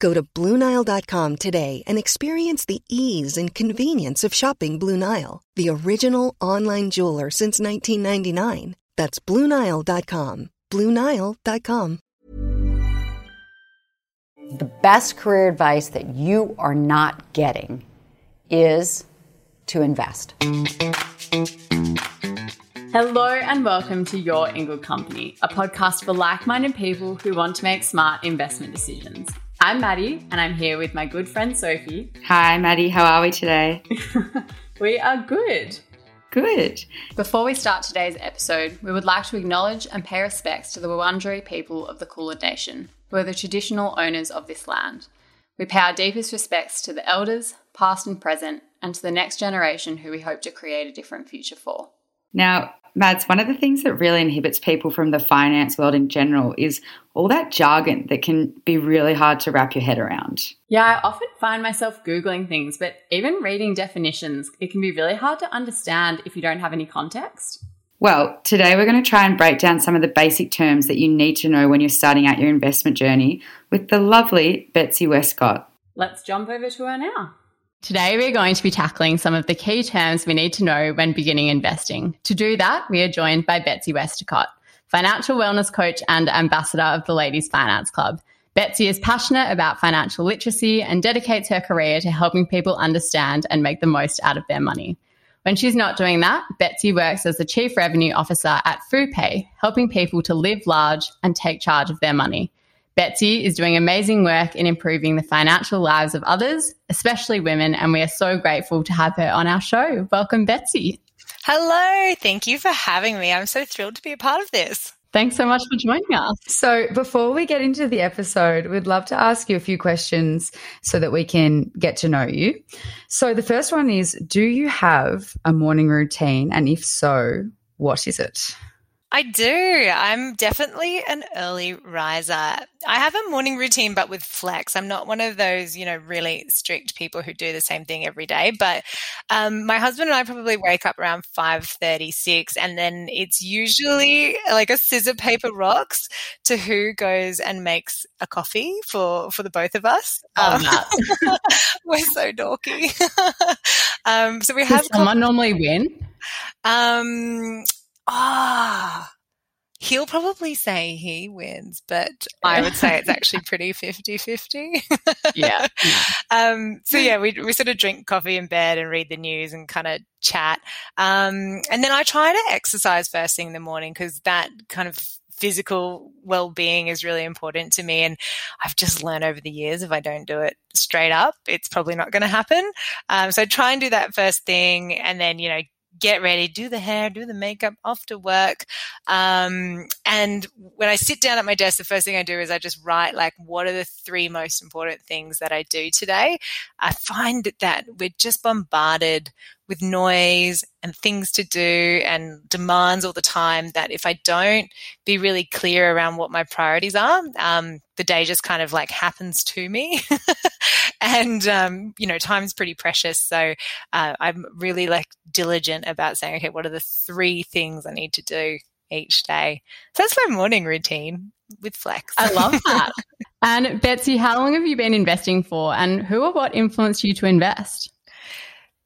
Go to BlueNile.com today and experience the ease and convenience of shopping Blue Nile, the original online jeweler since 1999. That's BlueNile.com. BlueNile.com. The best career advice that you are not getting is to invest. Hello and welcome to You're In Good Company, a podcast for like minded people who want to make smart investment decisions. I'm Maddie, and I'm here with my good friend Sophie. Hi, Maddie. How are we today? we are good. Good. Before we start today's episode, we would like to acknowledge and pay respects to the Wurundjeri people of the Kulin Nation, who are the traditional owners of this land. We pay our deepest respects to the elders, past and present, and to the next generation who we hope to create a different future for. Now, Mads, one of the things that really inhibits people from the finance world in general is all that jargon that can be really hard to wrap your head around. Yeah, I often find myself Googling things, but even reading definitions, it can be really hard to understand if you don't have any context. Well, today we're going to try and break down some of the basic terms that you need to know when you're starting out your investment journey with the lovely Betsy Westcott. Let's jump over to her now. Today, we're going to be tackling some of the key terms we need to know when beginning investing. To do that, we are joined by Betsy Westcott, financial wellness coach and ambassador of the Ladies Finance Club. Betsy is passionate about financial literacy and dedicates her career to helping people understand and make the most out of their money. When she's not doing that, Betsy works as the Chief Revenue Officer at FuPay, helping people to live large and take charge of their money. Betsy is doing amazing work in improving the financial lives of others, especially women, and we are so grateful to have her on our show. Welcome, Betsy. Hello. Thank you for having me. I'm so thrilled to be a part of this. Thanks so much for joining us. So, before we get into the episode, we'd love to ask you a few questions so that we can get to know you. So, the first one is Do you have a morning routine? And if so, what is it? I do. I'm definitely an early riser. I have a morning routine, but with flex. I'm not one of those, you know, really strict people who do the same thing every day. But um, my husband and I probably wake up around five thirty-six, and then it's usually like a scissor paper rocks to who goes and makes a coffee for for the both of us. Um, we're so dorky. um, so we Does have someone normally win. Um, ah, he'll probably say he wins, but I would say it's actually pretty 50 50. Yeah. um, so yeah, we, we sort of drink coffee in bed and read the news and kind of chat. Um, and then I try to exercise first thing in the morning because that kind of physical well-being is really important to me and i've just learned over the years if i don't do it straight up it's probably not going to happen um, so try and do that first thing and then you know get ready, do the hair, do the makeup, off to work. Um, and when I sit down at my desk, the first thing I do is I just write like, what are the three most important things that I do today? I find that we're just bombarded with noise and things to do and demands all the time that if I don't be really clear around what my priorities are, um, the day just kind of like happens to me. and, um, you know, time's pretty precious. So uh, I'm really like diligent about saying, okay, what are the three things I need to do each day? So that's my morning routine with Flex. I love that. and Betsy, how long have you been investing for and who or what influenced you to invest?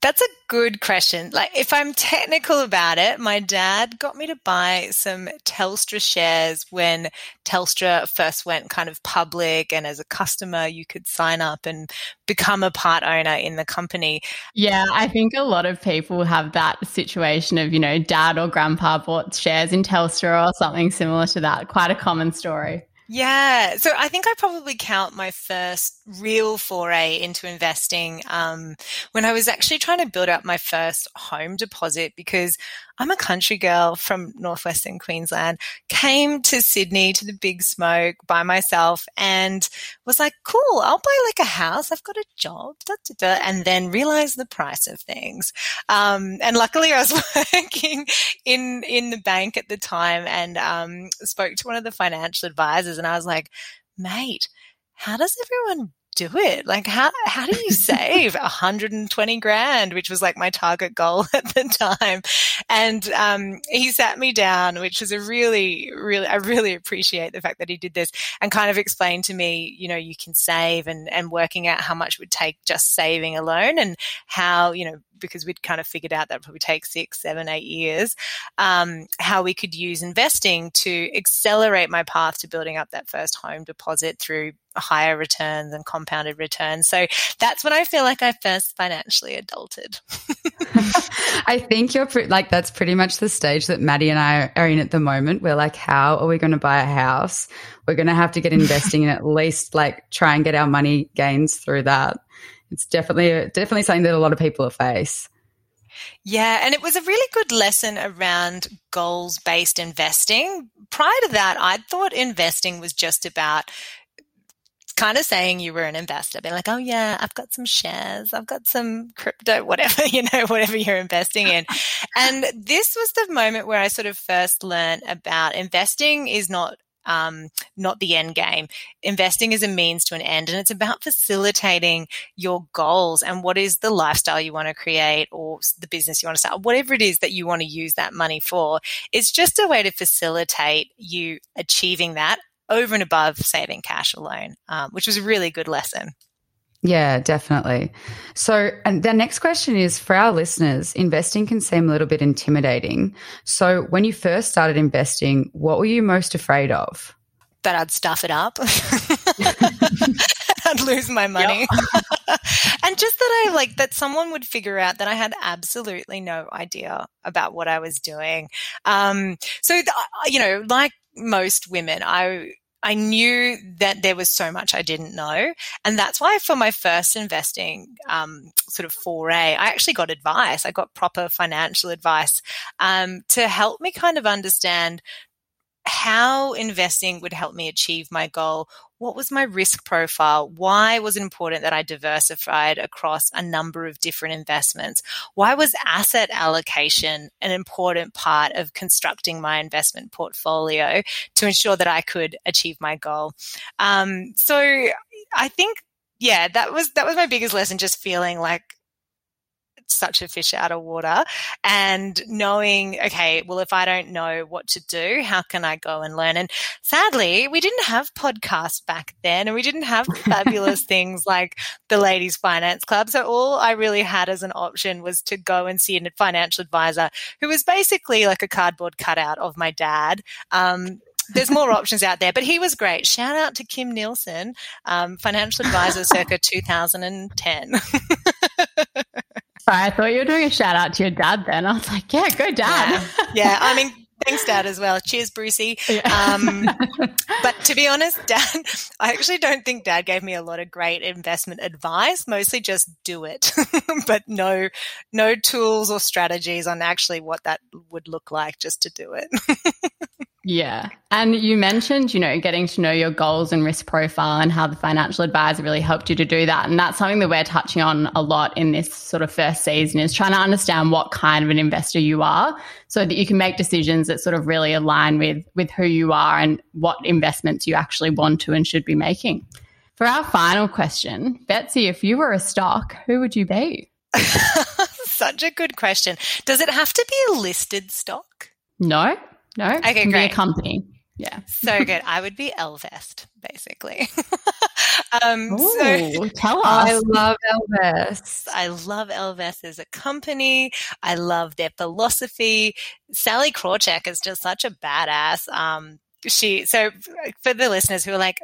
That's a good question. Like, if I'm technical about it, my dad got me to buy some Telstra shares when Telstra first went kind of public. And as a customer, you could sign up and become a part owner in the company. Yeah, I think a lot of people have that situation of, you know, dad or grandpa bought shares in Telstra or something similar to that. Quite a common story. Yeah. So I think I probably count my first real foray into investing um, when I was actually trying to build up my first home deposit because I'm a country girl from northwestern Queensland, came to Sydney to the big smoke by myself and was like, cool, I'll buy like a house. I've got a job, da, da, da, and then realized the price of things. Um, and luckily I was working in, in the bank at the time and, um, spoke to one of the financial advisors and I was like, mate, how does everyone do it? Like how how do you save 120 grand, which was like my target goal at the time? And um, he sat me down, which was a really, really, I really appreciate the fact that he did this and kind of explained to me, you know, you can save and and working out how much would take just saving alone and how you know because we'd kind of figured out that probably take six, seven, eight years, um, how we could use investing to accelerate my path to building up that first home deposit through higher returns and compounded returns. So that's when I feel like I first financially adulted. I think you're pre- like, that's pretty much the stage that Maddie and I are in at the moment. We're like, how are we going to buy a house? We're going to have to get investing in at least like try and get our money gains through that. It's definitely, definitely something that a lot of people face. Yeah, and it was a really good lesson around goals based investing. Prior to that, I'd thought investing was just about kind of saying you were an investor, being like, oh yeah, I've got some shares, I've got some crypto, whatever, you know, whatever you're investing in. and this was the moment where I sort of first learned about investing is not um, not the end game. Investing is a means to an end, and it's about facilitating your goals and what is the lifestyle you want to create or the business you want to start, whatever it is that you want to use that money for. It's just a way to facilitate you achieving that over and above saving cash alone, um, which was a really good lesson. Yeah, definitely. So, and the next question is for our listeners, investing can seem a little bit intimidating. So, when you first started investing, what were you most afraid of? That I'd stuff it up. I'd lose my money. Yep. and just that I like that someone would figure out that I had absolutely no idea about what I was doing. Um, so, you know, like most women, I I knew that there was so much I didn't know. And that's why for my first investing um, sort of foray, I actually got advice. I got proper financial advice um, to help me kind of understand how investing would help me achieve my goal. What was my risk profile? Why was it important that I diversified across a number of different investments? Why was asset allocation an important part of constructing my investment portfolio to ensure that I could achieve my goal? Um, so I think, yeah, that was that was my biggest lesson. Just feeling like such a fish out of water and knowing, okay, well, if I don't know what to do, how can I go and learn? And sadly, we didn't have podcasts back then and we didn't have fabulous things like the Ladies Finance Club. So all I really had as an option was to go and see a financial advisor who was basically like a cardboard cutout of my dad. Um, there's more options out there, but he was great. Shout out to Kim Nielsen, um, financial advisor circa 2010. Sorry, I thought you were doing a shout out to your dad then. I was like, yeah, go dad. Yeah, yeah. I mean, thanks, dad, as well. Cheers, Brucey. Yeah. Um, but to be honest, dad, I actually don't think dad gave me a lot of great investment advice. Mostly just do it, but no, no tools or strategies on actually what that would look like just to do it. Yeah. And you mentioned, you know, getting to know your goals and risk profile and how the financial advisor really helped you to do that. And that's something that we're touching on a lot in this sort of first season is trying to understand what kind of an investor you are so that you can make decisions that sort of really align with with who you are and what investments you actually want to and should be making. For our final question, Betsy, if you were a stock, who would you be? Such a good question. Does it have to be a listed stock? No, no? Okay, great. a company. Yeah. So good. I would be Ellevest, basically. um, Ooh, so, tell us. I love Ellevest. I love Ellevest as a company. I love their philosophy. Sallie Krawcheck is just such a badass. Um, she, so for the listeners who are like,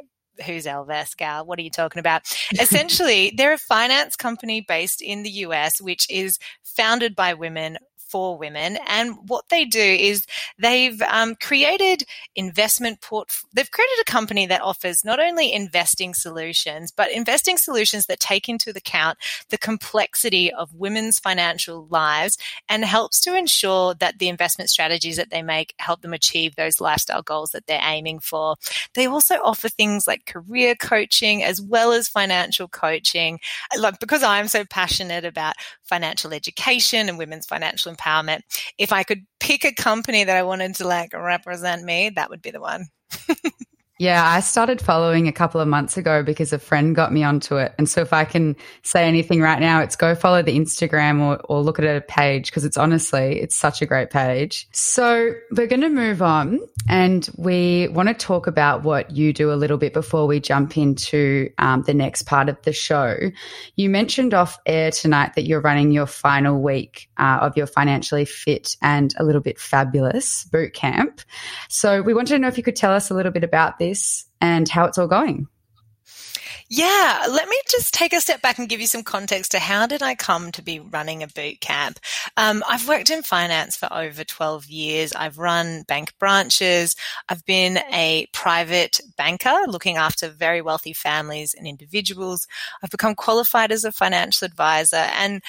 who's Ellevest, gal? What are you talking about? Essentially, they're a finance company based in the US, which is founded by women for women. And what they do is they've um, created investment port. They've created a company that offers not only investing solutions, but investing solutions that take into account the complexity of women's financial lives and helps to ensure that the investment strategies that they make help them achieve those lifestyle goals that they're aiming for. They also offer things like career coaching as well as financial coaching. Like because I'm so passionate about financial education and women's financial empowerment, if I could pick a company that I wanted to like represent me, that would be the one. Yeah, I started following a couple of months ago because a friend got me onto it. And so if I can say anything right now, it's go follow the Instagram or, or look at a page because it's honestly, it's such a great page. So we're going to move on and we want to talk about what you do a little bit before we jump into um, the next part of the show. You mentioned off air tonight that you're running your final week uh, of your financially fit and a little bit fabulous boot camp. So we wanted to know if you could tell us a little bit about this this and how it's all going. Yeah, let me just take a step back and give you some context to how did I come to be running a boot camp. Um, I've worked in finance for over 12 years. I've run bank branches. I've been a private banker looking after very wealthy families and individuals. I've become qualified as a financial advisor and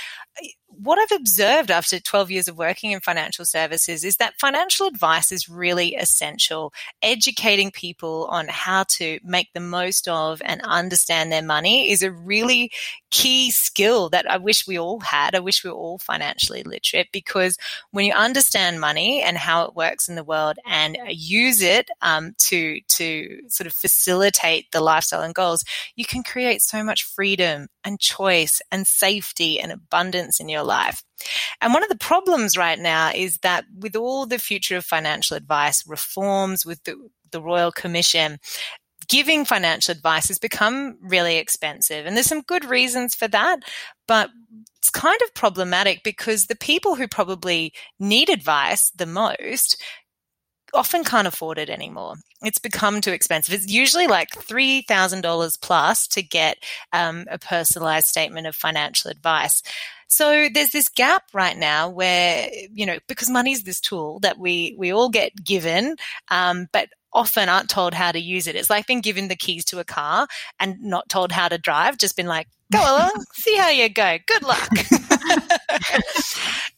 what I've observed after 12 years of working in financial services is that financial advice is really essential. Educating people on how to make the most of and understand their money is a really key skill that I wish we all had. I wish we were all financially literate because when you understand money and how it works in the world and use it um, to to sort of facilitate the lifestyle and goals, you can create so much freedom and choice and safety and abundance in your life. And one of the problems right now is that with all the future of financial advice reforms, with the, the Royal Commission, giving financial advice has become really expensive. And there's some good reasons for that, but it's kind of problematic because the people who probably need advice the most often can't afford it anymore. It's become too expensive. It's usually like $3,000 plus to get um, a personalized statement of financial advice. So there's this gap right now where, you know, because money is this tool that we, we all get given, um, but often aren't told how to use it. It's like being given the keys to a car and not told how to drive, just been like, go along, see how you go. Good luck.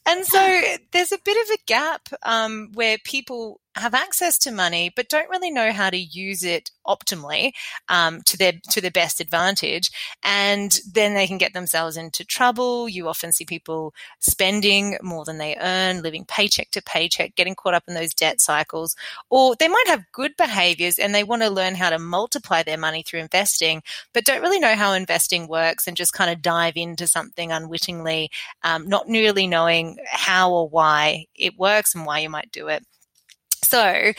and so there's a bit of a gap um, where people have access to money but don't really know how to use it optimally um, to their to their best advantage and then they can get themselves into trouble you often see people spending more than they earn living paycheck to paycheck getting caught up in those debt cycles or they might have good behaviors and they want to learn how to multiply their money through investing but don't really know how investing works and just kind of dive into something unwittingly um, not really knowing how or why it works and why you might do it. So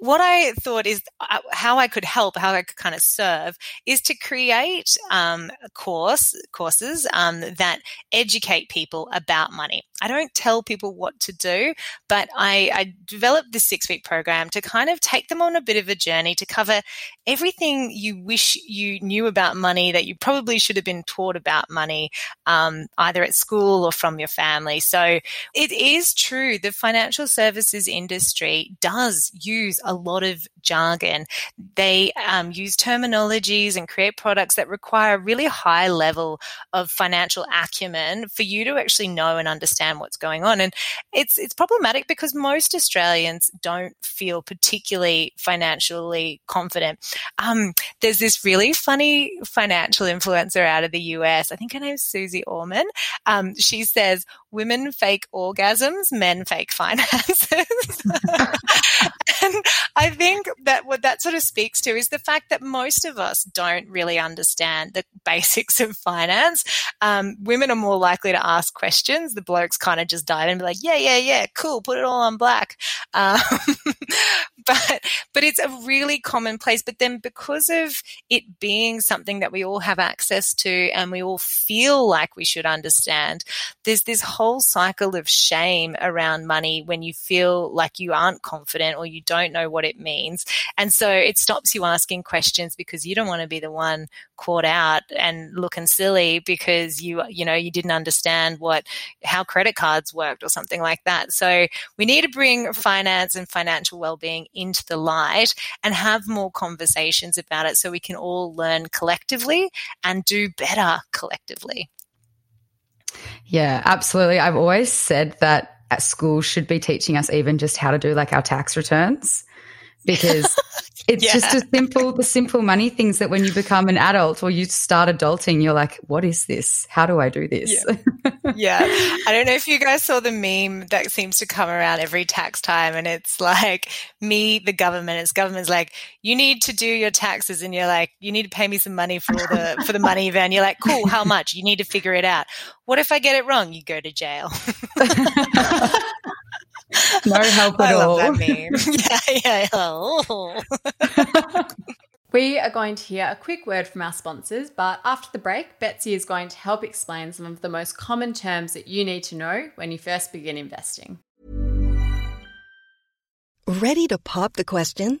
what I thought is uh, how I could help, how I could kind of serve, is to create um, course courses um, that educate people about money. I don't tell people what to do, but I, I developed this six week program to kind of take them on a bit of a journey to cover everything you wish you knew about money that you probably should have been taught about money, um, either at school or from your family. So it is true the financial services industry does use a lot of jargon. They um, use terminologies and create products that require a really high level of financial acumen for you to actually know and understand what's going on. And it's it's problematic because most Australians don't feel particularly financially confident. Um, there's this really funny financial influencer out of the US. I think her name's Susie Orman. Um, she says women fake orgasms, men fake finances. and I think that what that sort of speaks to is the fact that most of us don't really understand the basics of finance. Um, women are more likely to ask questions. The blokes kind of just dive in and be like, yeah, yeah, yeah, cool, put it all on black. Um, but but it's a really commonplace. But then because of it being something that we all have access to and we all feel like we should understand, there's this whole cycle of shame around money when you feel like you aren't confident or you don't know what it means. And so it stops you asking questions because you don't want to be the one caught out and looking silly because you you know you didn't understand what how credit cards worked or something like that. So we need to bring finance and financial well-being into the light and have more conversations about it so we can all learn collectively and do better collectively. Yeah, absolutely. I've always said that at school should be teaching us even just how to do like our tax returns because it's yeah. just a simple the simple money things that when you become an adult or you start adulting you're like what is this? How do i do this? Yeah. yeah. I don't know if you guys saw the meme that seems to come around every tax time and it's like me the government it's government's like you need to do your taxes and you're like you need to pay me some money for the for the money van you're like cool how much? You need to figure it out. What if i get it wrong? You go to jail no help at I all. Love that meme. yeah, yeah. Oh. we are going to hear a quick word from our sponsors, but after the break, Betsy is going to help explain some of the most common terms that you need to know when you first begin investing. Ready to pop the question?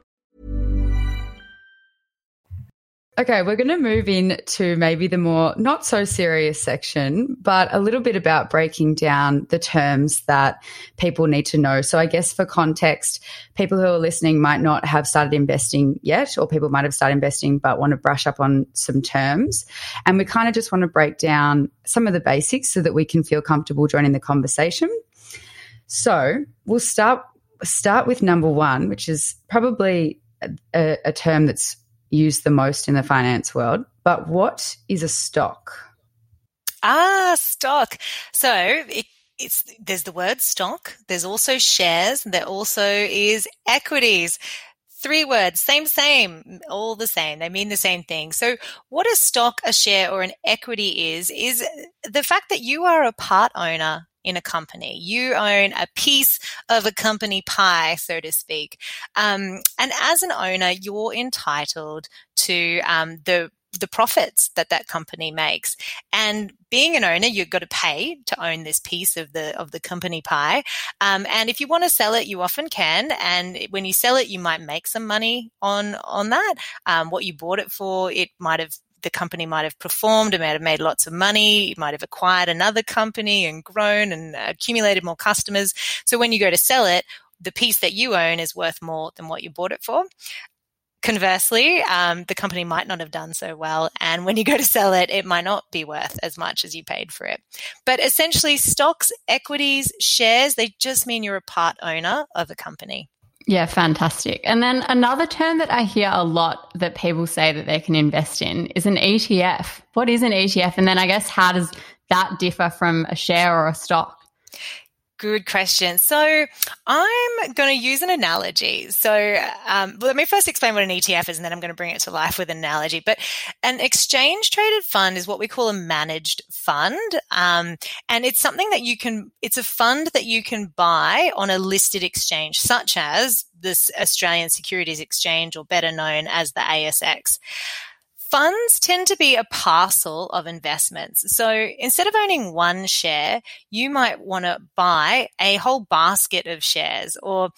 Okay, we're going to move in to maybe the more not so serious section, but a little bit about breaking down the terms that people need to know. So, I guess for context, people who are listening might not have started investing yet, or people might have started investing but want to brush up on some terms. And we kind of just want to break down some of the basics so that we can feel comfortable joining the conversation. So, we'll start start with number one, which is probably a, a term that's used the most in the finance world. But what is a stock? Ah, stock. So it, it's there's the word stock. There's also shares. There also is equities. Three words, same, same, all the same. They mean the same thing. So, what a stock, a share, or an equity is, is the fact that you are a part owner in a company. You own a piece of a company pie, so to speak. Um, and as an owner, you're entitled to um, the the profits that that company makes. And being an owner, you've got to pay to own this piece of the of the company pie. Um, and if you want to sell it, you often can. And when you sell it, you might make some money on on that. Um, what you bought it for, it might have the company might have performed, it might have made lots of money, you might have acquired another company and grown and accumulated more customers. So when you go to sell it, the piece that you own is worth more than what you bought it for. Conversely, um, the company might not have done so well, and when you go to sell it, it might not be worth as much as you paid for it. But essentially, stocks, equities, shares, they just mean you're a part owner of a company. Yeah, fantastic. And then another term that I hear a lot that people say that they can invest in is an ETF. What is an ETF? And then I guess how does that differ from a share or a stock? Good question. So I'm going to use an analogy. So um, let me first explain what an ETF is, and then I'm going to bring it to life with an analogy. But an exchange traded fund is what we call a managed fund, um, and it's something that you can. It's a fund that you can buy on a listed exchange, such as this Australian Securities Exchange, or better known as the ASX funds tend to be a parcel of investments. So instead of owning one share, you might want to buy a whole basket of shares or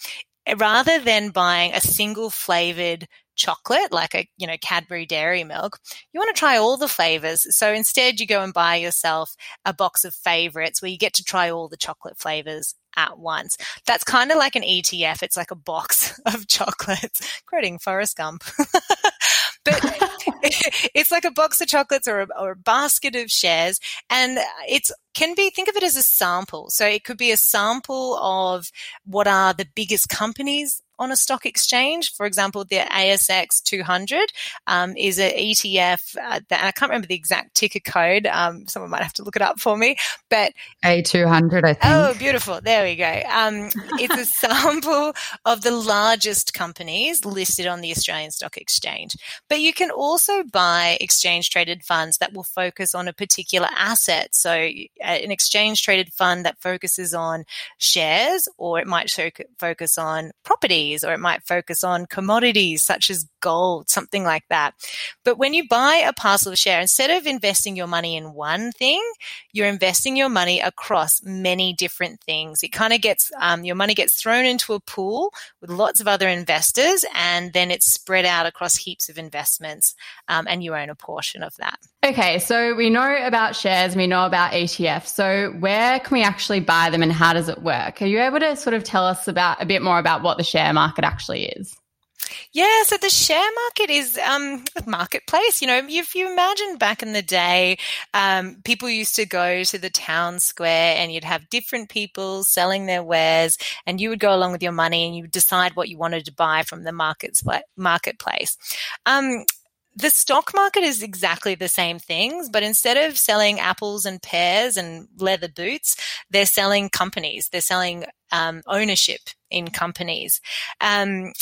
rather than buying a single flavored chocolate, like a, you know, Cadbury dairy milk, you want to try all the flavors. So instead you go and buy yourself a box of favorites where you get to try all the chocolate flavors at once. That's kind of like an ETF. It's like a box of chocolates, quoting Forrest Gump. but it's like a box of chocolates or a, or a basket of shares and it's can be think of it as a sample so it could be a sample of what are the biggest companies on a stock exchange. For example, the ASX 200 um, is an ETF. Uh, that, I can't remember the exact ticker code. Um, someone might have to look it up for me. But A200, I think. Oh, beautiful. There we go. Um, it's a sample of the largest companies listed on the Australian Stock Exchange. But you can also buy exchange traded funds that will focus on a particular asset. So, an exchange traded fund that focuses on shares, or it might focus on properties, or it might focus on commodities such as gold, something like that. But when you buy a parcel of share, instead of investing your money in one thing, you're investing your money across many different things. It kind of gets, um, your money gets thrown into a pool with lots of other investors and then it's spread out across heaps of investments um, and you own a portion of that. Okay, so we know about shares, we know about ETFs. So where can we actually buy them and how does it work? Are you able to sort of tell us about a bit more about what the share market actually is? Yeah, so the share market is um, a marketplace. You know, if you imagine back in the day, um, people used to go to the town square and you'd have different people selling their wares, and you would go along with your money and you would decide what you wanted to buy from the markets marketplace. Um, the stock market is exactly the same things, but instead of selling apples and pears and leather boots, they're selling companies. They're selling um, ownership in companies. Um,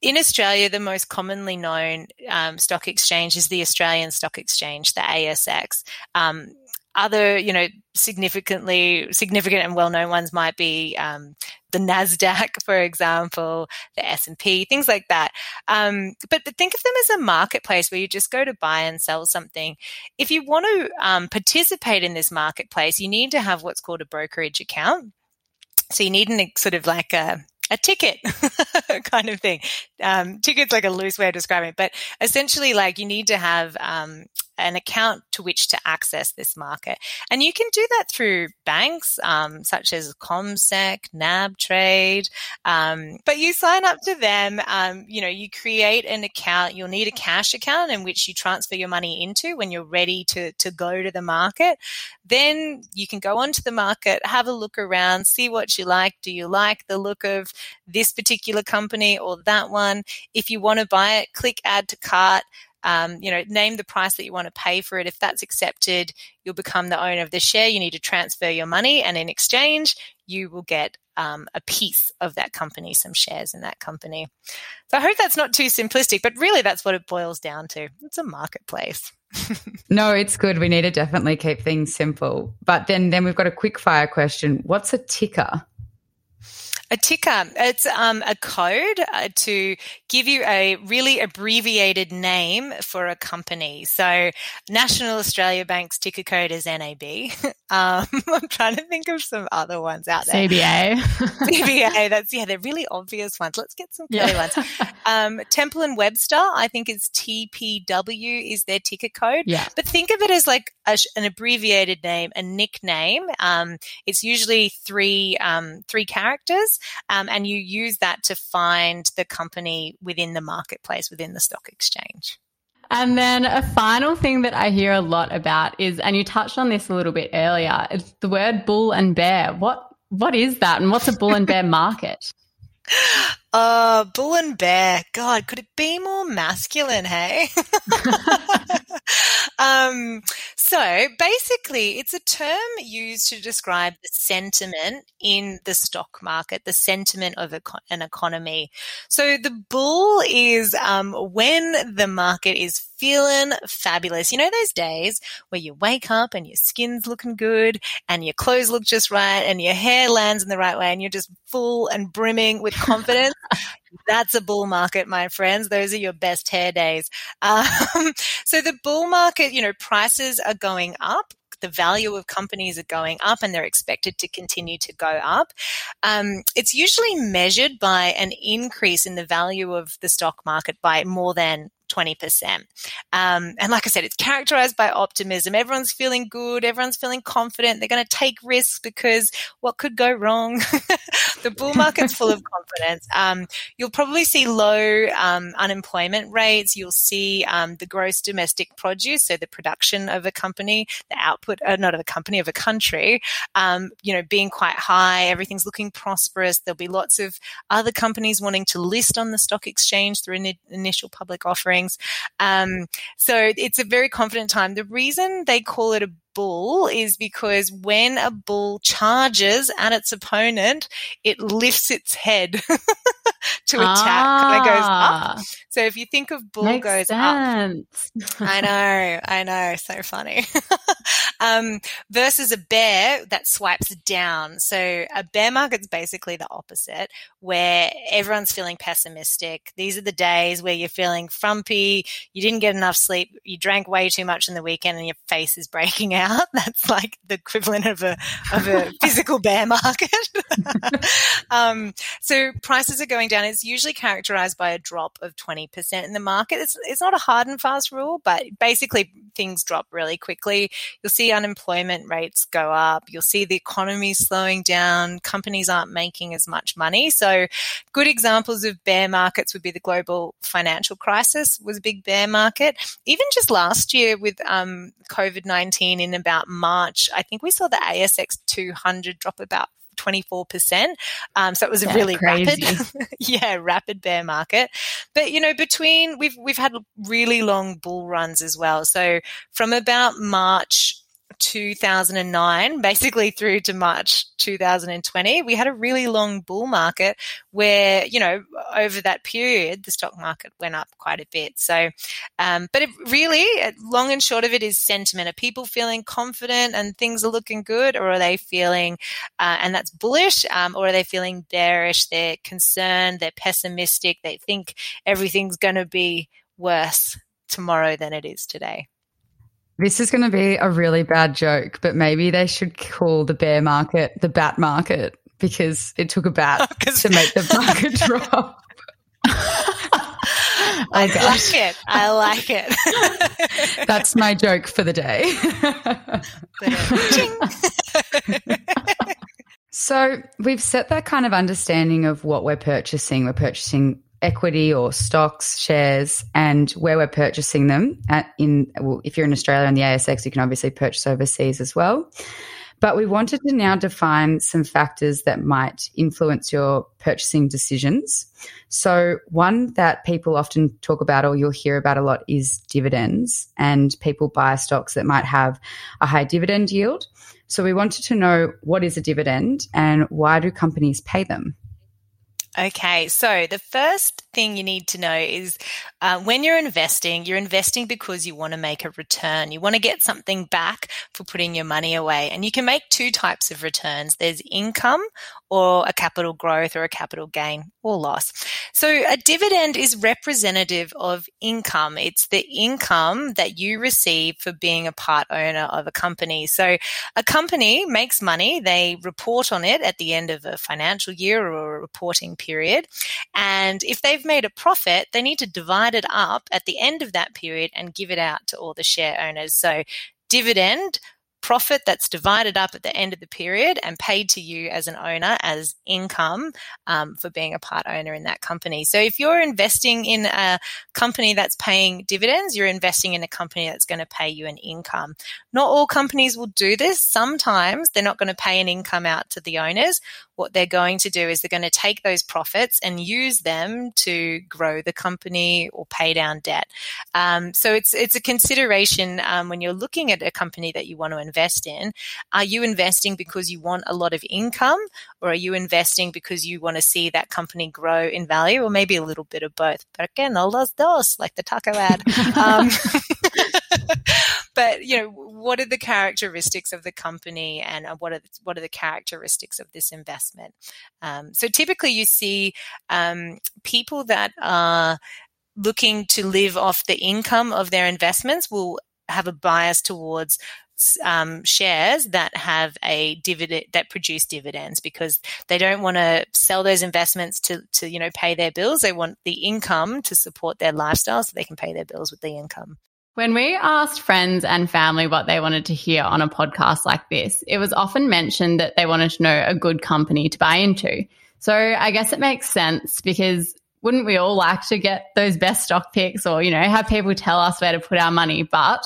in Australia, the most commonly known um, stock exchange is the Australian Stock Exchange, the ASX. Um, other, you know, significantly significant and well-known ones might be um, the Nasdaq, for example, the S and P, things like that. Um, but, but think of them as a marketplace where you just go to buy and sell something. If you want to um, participate in this marketplace, you need to have what's called a brokerage account. So you need an sort of like a a ticket kind of thing. Um, ticket's like a loose way of describing it, but essentially, like you need to have um, an account to which to access this market. And you can do that through banks um, such as CommSec, NabTrade. Um, but you sign up to them, um, you know, you create an account. You'll need a cash account in which you transfer your money into when you're ready to, to go to the market. Then you can go onto the market, have a look around, see what you like. Do you like the look of this particular company or that one? If you want to buy it, click add to cart um, you know, name the price that you want to pay for it. If that's accepted, you'll become the owner of the share. You need to transfer your money, and in exchange, you will get um, a piece of that company, some shares in that company. So I hope that's not too simplistic, but really that's what it boils down to. It's a marketplace. no, it's good. We need to definitely keep things simple. But then, then we've got a quick fire question. What's a ticker? A ticker. It's um, a code uh, to give you a really abbreviated name for a company. So, National Australia Bank's ticker code is NAB. Um, I'm trying to think of some other ones out there. CBA. CBA. That's yeah, they're really obvious ones. Let's get some yeah. ones. Um, Temple and Webster, I think, is TPW is their ticker code. Yeah. But think of it as like a, an abbreviated name, a nickname. Um, it's usually three um, three characters um, and you use that to find the company within the marketplace, within the stock exchange. And then a final thing that I hear a lot about is, and you touched on this a little bit earlier, it's the word bull and bear. What what is that, and what's a bull and bear market? Uh, bull and bear. God, could it be more masculine? Hey. um, so basically, it's a term used to describe the sentiment in the stock market, the sentiment of an economy. So the bull is um, when the market is feeling fabulous. You know those days where you wake up and your skin's looking good and your clothes look just right and your hair lands in the right way and you're just full and brimming with confidence. That's a bull market, my friends. Those are your best hair days. Um, so the bull market, you know, prices are going up the value of companies are going up and they're expected to continue to go up. Um, it's usually measured by an increase in the value of the stock market by more than 20%. Um, and like I said, it's characterized by optimism. Everyone's feeling good. Everyone's feeling confident. They're going to take risks because what could go wrong? the bull market's full of confidence. Um, you'll probably see low um, unemployment rates. You'll see um, the gross domestic produce, so the production of a company, the output, uh, not of a company, of a country, um, you know, being quite high. Everything's looking prosperous. There'll be lots of other companies wanting to list on the stock exchange through an initial public offering Um, so it's a very confident time. The reason they call it a bull is because when a bull charges at its opponent, it lifts its head to attack ah, goes up. So if you think of bull goes sense. up, I know, I know, so funny. um, versus a bear that swipes down. So a bear market's basically the opposite, where everyone's feeling pessimistic. These are the days where you're feeling frumpy, you didn't get enough sleep, you drank way too much in the weekend, and your face is breaking out out. That's like the equivalent of a of a physical bear market. um, so prices are going down. It's usually characterized by a drop of twenty percent in the market. It's it's not a hard and fast rule, but basically things drop really quickly. You'll see unemployment rates go up. You'll see the economy slowing down. Companies aren't making as much money. So good examples of bear markets would be the global financial crisis was a big bear market. Even just last year with um, COVID nineteen in about March, I think we saw the ASX 200 drop about 24%. Um, so it was a really crazy. rapid, yeah, rapid bear market. But, you know, between, we've, we've had really long bull runs as well. So from about March 2009, basically through to March 2020, we had a really long bull market where, you know, over that period, the stock market went up quite a bit. So, um, but it really, long and short of it is sentiment. Are people feeling confident and things are looking good, or are they feeling, uh, and that's bullish, um, or are they feeling bearish? They're concerned, they're pessimistic, they think everything's going to be worse tomorrow than it is today. This is going to be a really bad joke, but maybe they should call the bear market the bat market because it took a bat to make the market drop. I like it. I like it. That's my joke for the day. so we've set that kind of understanding of what we're purchasing. We're purchasing equity or stocks, shares, and where we're purchasing them. At in well, if you're in Australia on the ASX, you can obviously purchase overseas as well. But we wanted to now define some factors that might influence your purchasing decisions. So, one that people often talk about or you'll hear about a lot is dividends, and people buy stocks that might have a high dividend yield. So, we wanted to know what is a dividend and why do companies pay them? Okay, so the first thing you need to know is uh, when you're investing, you're investing because you want to make a return. You want to get something back for putting your money away. And you can make two types of returns there's income or a capital growth or a capital gain or loss. So a dividend is representative of income. It's the income that you receive for being a part owner of a company. So a company makes money. They report on it at the end of a financial year or a reporting period. And if they've made a profit, they need to divide it up at the end of that period and give it out to all the share owners. So dividend profit that's divided up at the end of the period and paid to you as an owner as income um, for being a part owner in that company. So if you're investing in a company that's paying dividends, you're investing in a company that's going to pay you an income. Not all companies will do this. Sometimes they're not going to pay an income out to the owners what they're going to do is they're going to take those profits and use them to grow the company or pay down debt. Um, so it's it's a consideration um, when you're looking at a company that you want to invest in. Are you investing because you want a lot of income, or are you investing because you want to see that company grow in value, or maybe a little bit of both? But again, all those dos, like the taco ad. Um, but you know, what are the characteristics of the company, and uh, what are the, what are the characteristics of this investment? Um, so typically, you see um, people that are looking to live off the income of their investments will have a bias towards um, shares that have a dividend that produce dividends because they don't want to sell those investments to, to you know pay their bills. They want the income to support their lifestyle so they can pay their bills with the income. When we asked friends and family what they wanted to hear on a podcast like this, it was often mentioned that they wanted to know a good company to buy into. So I guess it makes sense because wouldn't we all like to get those best stock picks or, you know, have people tell us where to put our money? But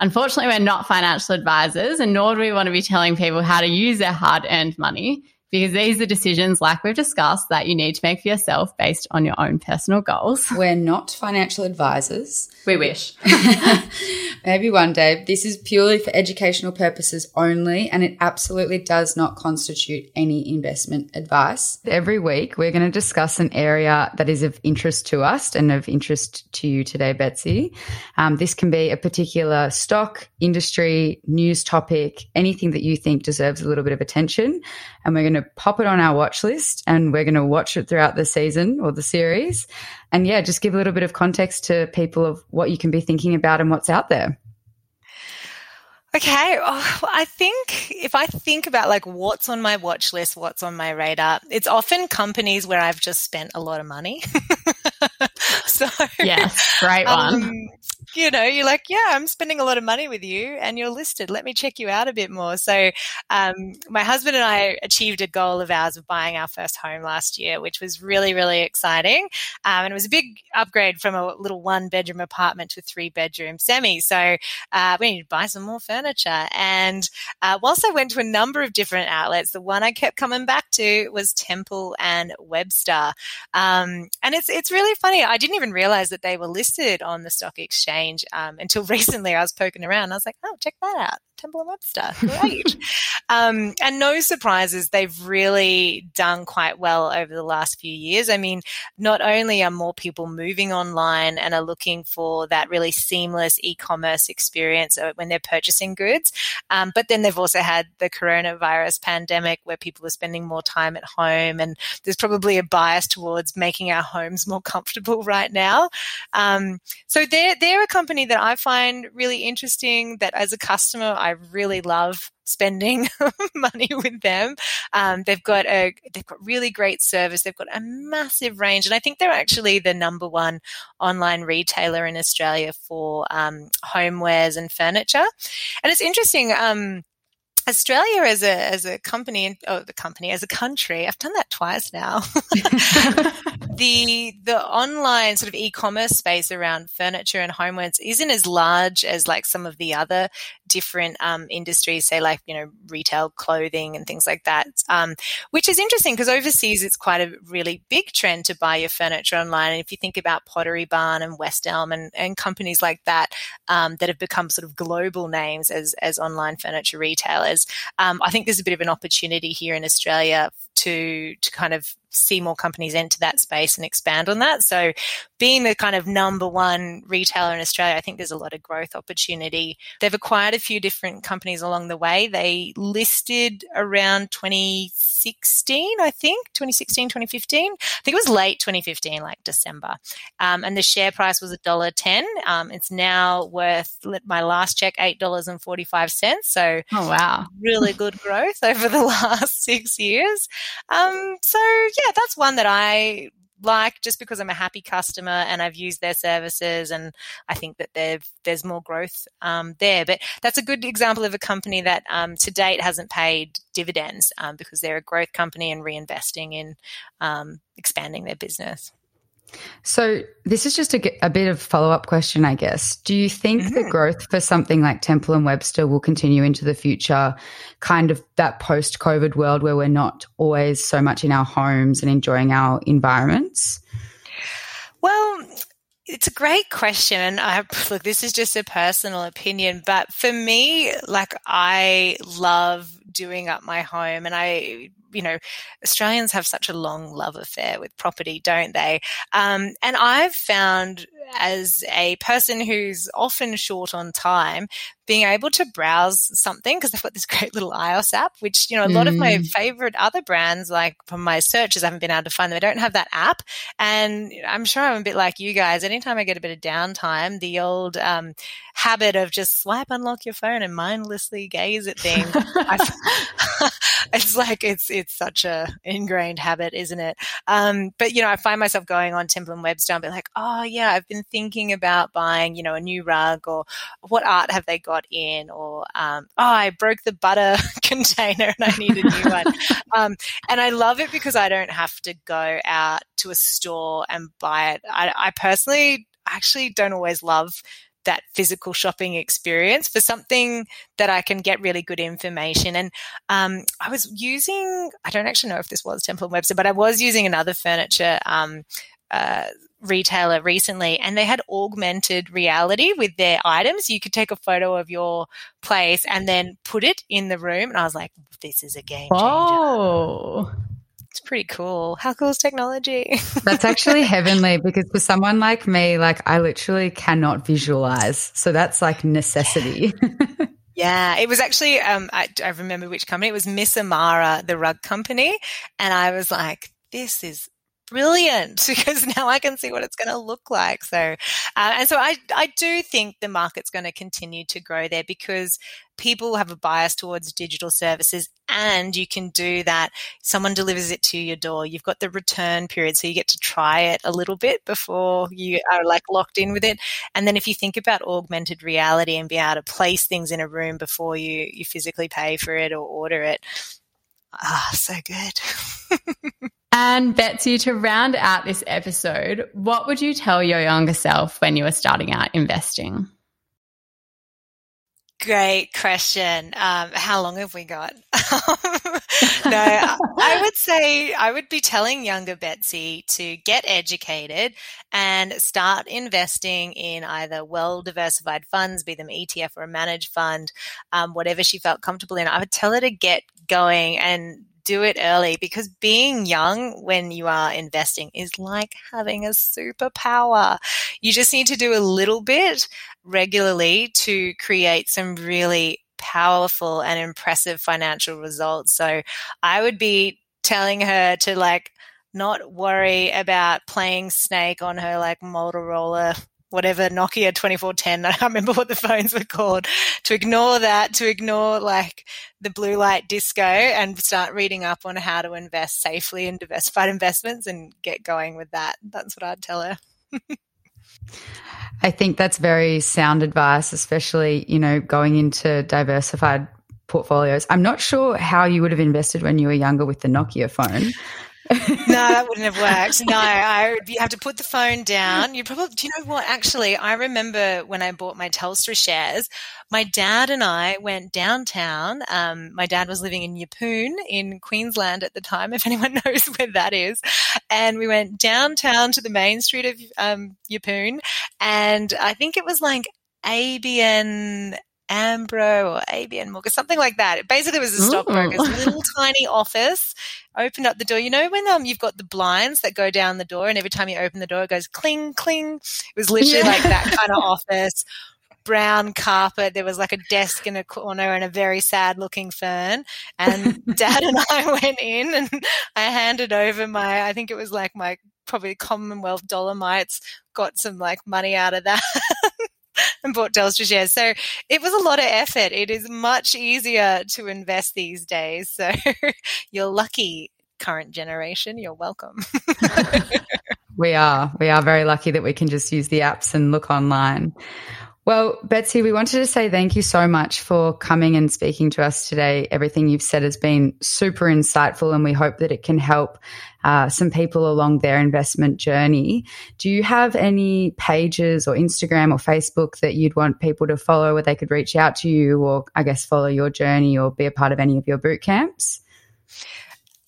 unfortunately, we're not financial advisors and nor do we want to be telling people how to use their hard earned money because these are decisions, like we've discussed, that you need to make for yourself based on your own personal goals. We're not financial advisors. We wish. Maybe one day. This is purely for educational purposes only, and it absolutely does not constitute any investment advice. Every week, we're going to discuss an area that is of interest to us and of interest to you today, Betsy. Um, this can be a particular stock, industry, news topic, anything that you think deserves a little bit of attention. And we're going to pop it on our watch list and we're going to watch it throughout the season or the series. And yeah, just give a little bit of context to people of what you can be thinking about and what's out there. Okay, oh, I think if I think about like what's on my watch list, what's on my radar, it's often companies where I've just spent a lot of money. so yes, great one. Um, you know, you're like, yeah, I'm spending a lot of money with you and you're listed. Let me check you out a bit more. So, um, my husband and I achieved a goal of ours of buying our first home last year, which was really, really exciting. Um, and it was a big upgrade from a little one bedroom apartment to a three bedroom semi. So, uh, we needed to buy some more furniture. And uh, whilst I went to a number of different outlets, the one I kept coming back to was Temple and Webster. Um, and it's, it's really funny. I didn't even realize that they were listed on the stock exchange change um, until recently. I was poking around. I was like, oh, check that out. Temple and Webster. Great. um, and no surprises, they've really done quite well over the last few years. I mean, not only are more people moving online and are looking for that really seamless e commerce experience when they're purchasing goods, um, but then they've also had the coronavirus pandemic where people are spending more time at home. And there's probably a bias towards making our homes more comfortable right now. Um, so they're, they're a company that I find really interesting that as a customer, I really love spending money with them. Um, they've got a they've got really great service. They've got a massive range, and I think they're actually the number one online retailer in Australia for um, homewares and furniture. And it's interesting. Um, Australia as a as a company, oh, the company as a country, I've done that twice now. the the online sort of e-commerce space around furniture and homewares isn't as large as like some of the other different um, industries, say like you know retail clothing and things like that. Um, which is interesting because overseas it's quite a really big trend to buy your furniture online. And if you think about Pottery Barn and West Elm and, and companies like that um, that have become sort of global names as as online furniture retailers um, I think there's a bit of an opportunity here in Australia to to kind of see more companies enter that space and expand on that. So, being the kind of number one retailer in Australia, I think there's a lot of growth opportunity. They've acquired a few different companies along the way. They listed around 2016, I think, 2016, 2015. I think it was late 2015, like December. Um, and the share price was $1.10. Um, it's now worth, my last check, $8.45. So, oh, wow. really good growth over the last six years. Um, so, yeah, that's one that I like just because I'm a happy customer and I've used their services and I think that there's more growth um, there. But that's a good example of a company that um, to date hasn't paid dividends um, because they're a growth company and reinvesting in um, expanding their business. So, this is just a, a bit of follow up question, I guess. Do you think mm-hmm. the growth for something like Temple and Webster will continue into the future, kind of that post COVID world where we're not always so much in our homes and enjoying our environments? Well, it's a great question. And I, look, this is just a personal opinion, but for me, like I love doing up my home and I you know, Australians have such a long love affair with property, don't they? Um, and I've found as a person who's often short on time, being able to browse something because they've got this great little iOS app, which, you know, a lot mm. of my mm. favorite other brands, like from my searches, I haven't been able to find them. I don't have that app. And I'm sure I'm a bit like you guys. Anytime I get a bit of downtime, the old um, habit of just swipe, unlock your phone and mindlessly gaze at things. it's like, it's, it's such a ingrained habit, isn't it? Um, but, you know, I find myself going on Temple and Webster and be like, oh yeah, I've been thinking about buying, you know, a new rug or what art have they got in or, um, oh, I broke the butter container and I need a new one. Um, and I love it because I don't have to go out to a store and buy it. I, I personally actually don't always love that physical shopping experience for something that I can get really good information. And um, I was using, I don't actually know if this was Temple and Webster, but I was using another furniture um, uh, retailer recently and they had augmented reality with their items. You could take a photo of your place and then put it in the room. And I was like, this is a game changer. Oh. It's pretty cool. How cool is technology? That's actually heavenly because for someone like me, like I literally cannot visualize. So that's like necessity. Yeah, it was actually, um, I, I, remember which company. It was Miss Amara, the rug company. And I was like, this is brilliant because now I can see what it's going to look like. So, uh, and so I, I do think the market's going to continue to grow there because people have a bias towards digital services and you can do that. Someone delivers it to your door. You've got the return period. So you get to try it a little bit before you are like locked in with it. And then if you think about augmented reality and be able to place things in a room before you, you physically pay for it or order it. Ah, oh, so good. And Betsy, to round out this episode, what would you tell your younger self when you were starting out investing? Great question. Um, how long have we got? no, I would say I would be telling younger Betsy to get educated and start investing in either well diversified funds, be them ETF or a managed fund, um, whatever she felt comfortable in. I would tell her to get going and do it early because being young when you are investing is like having a superpower. You just need to do a little bit regularly to create some really powerful and impressive financial results. So I would be telling her to like not worry about playing snake on her like Motorola whatever Nokia 2410. I remember what the phones were called. To ignore that, to ignore like the blue light disco and start reading up on how to invest safely in diversified investments and get going with that. That's what I'd tell her. I think that's very sound advice, especially, you know, going into diversified portfolios. I'm not sure how you would have invested when you were younger with the Nokia phone no, that wouldn't have worked. No, I, you have to put the phone down. You probably, do you know what? Actually, I remember when I bought my Telstra shares, my dad and I went downtown. Um, my dad was living in Yeppoon in Queensland at the time, if anyone knows where that is. And we went downtown to the main street of um, Yeppoon. And I think it was like ABN AMRO or ABN Morgan, something like that. It basically was a stockbroker's little tiny office. Opened up the door. You know when um you've got the blinds that go down the door, and every time you open the door, it goes cling cling. It was literally yeah. like that kind of office. Brown carpet. There was like a desk in a corner and a very sad looking fern. And dad and I went in and I handed over my, I think it was like my probably Commonwealth Dollarmites, got some like money out of that. and bought Telstra shares. So it was a lot of effort. It is much easier to invest these days. So you're lucky, current generation. You're welcome. we are. We are very lucky that we can just use the apps and look online. Well, Betsy, we wanted to say thank you so much for coming and speaking to us today. Everything you've said has been super insightful, and we hope that it can help uh, some people along their investment journey. Do you have any pages or Instagram or Facebook that you'd want people to follow where they could reach out to you or, I guess, follow your journey or be a part of any of your boot camps?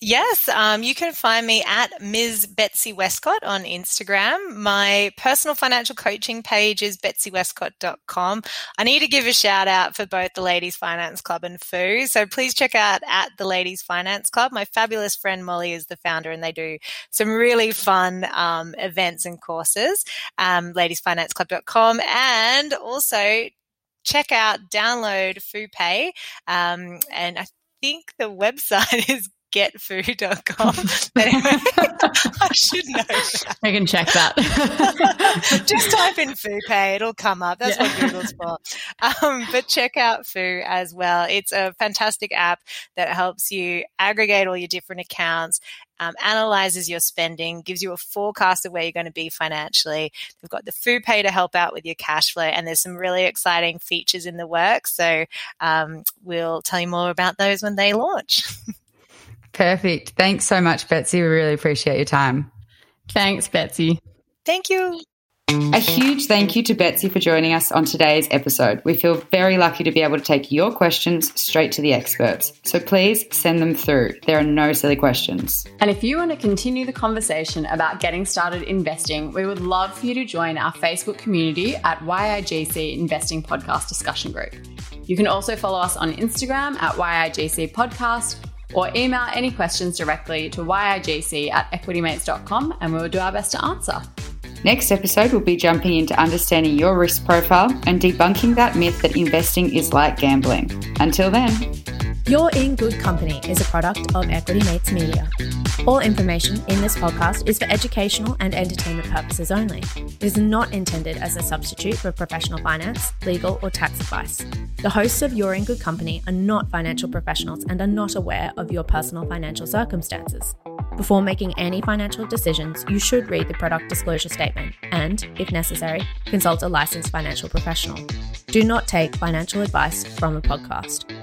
Yes, um, you can find me at Ms. Betsy Westcott on Instagram. My personal financial coaching page is betsywestcott.com. I need to give a shout out for both the Ladies Finance Club and FOO. So please check out at the Ladies Finance Club. My fabulous friend Molly is the founder and they do some really fun um, events and courses. Um, ladiesfinanceclub.com and also check out, download FooPay. Um, and I think the website is getfood.com. anyway, I should know. That. I can check that. Just type in FooPay, it'll come up. That's yeah. what Google's for. Um, but check out Foo as well. It's a fantastic app that helps you aggregate all your different accounts. Um, analyzes your spending, gives you a forecast of where you're going to be financially. They've got the FooPay to help out with your cash flow, and there's some really exciting features in the works. So um, we'll tell you more about those when they launch. Perfect. Thanks so much, Betsy. We really appreciate your time. Thanks, Betsy. Thank you. A huge thank you to Betsy for joining us on today's episode. We feel very lucky to be able to take your questions straight to the experts. So please send them through. There are no silly questions. And if you want to continue the conversation about getting started investing, we would love for you to join our Facebook community at YIGC Investing Podcast Discussion Group. You can also follow us on Instagram at YIGC Podcast or email any questions directly to yigc at equitymates.com and we will do our best to answer. Next episode, we'll be jumping into understanding your risk profile and debunking that myth that investing is like gambling. Until then, you're in Good Company is a product of Equity Mates Media. All information in this podcast is for educational and entertainment purposes only. It is not intended as a substitute for professional finance, legal, or tax advice. The hosts of You're in Good Company are not financial professionals and are not aware of your personal financial circumstances. Before making any financial decisions, you should read the product disclosure statement and, if necessary, consult a licensed financial professional. Do not take financial advice from a podcast.